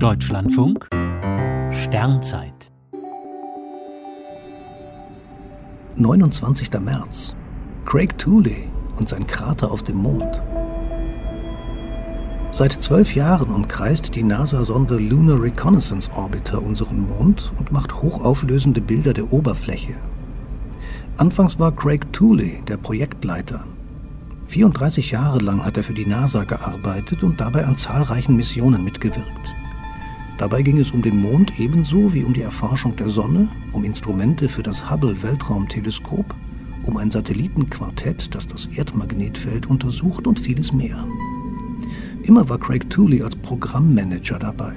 Deutschlandfunk Sternzeit 29. März. Craig Tooley und sein Krater auf dem Mond. Seit zwölf Jahren umkreist die NASA-Sonde Lunar Reconnaissance Orbiter unseren Mond und macht hochauflösende Bilder der Oberfläche. Anfangs war Craig Tooley der Projektleiter. 34 Jahre lang hat er für die NASA gearbeitet und dabei an zahlreichen Missionen mitgewirkt. Dabei ging es um den Mond ebenso wie um die Erforschung der Sonne, um Instrumente für das Hubble-Weltraumteleskop, um ein Satellitenquartett, das das Erdmagnetfeld untersucht und vieles mehr. Immer war Craig Tooley als Programmmanager dabei.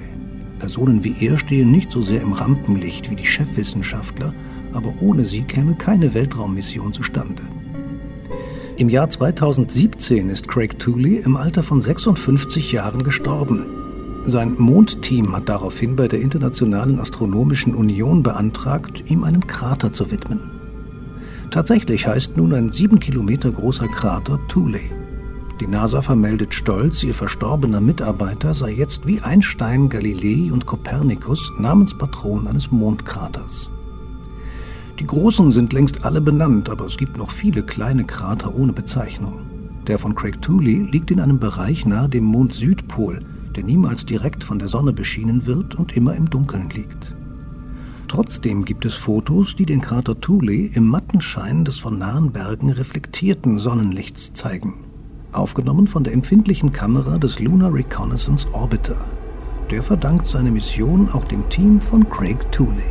Personen wie er stehen nicht so sehr im Rampenlicht wie die Chefwissenschaftler, aber ohne sie käme keine Weltraummission zustande. Im Jahr 2017 ist Craig Tooley im Alter von 56 Jahren gestorben. Sein Mondteam hat daraufhin bei der Internationalen Astronomischen Union beantragt, ihm einen Krater zu widmen. Tatsächlich heißt nun ein sieben Kilometer großer Krater Tooley. Die NASA vermeldet stolz, ihr verstorbener Mitarbeiter sei jetzt wie Einstein, Galilei und Kopernikus Namenspatron eines Mondkraters. Die großen sind längst alle benannt, aber es gibt noch viele kleine Krater ohne Bezeichnung. Der von Craig Tooley liegt in einem Bereich nahe dem Mond Südpol, der niemals direkt von der Sonne beschienen wird und immer im Dunkeln liegt. Trotzdem gibt es Fotos, die den Krater Tooley im matten Schein des von nahen Bergen reflektierten Sonnenlichts zeigen aufgenommen von der empfindlichen Kamera des Lunar Reconnaissance Orbiter. Der verdankt seine Mission auch dem Team von Craig Tooley.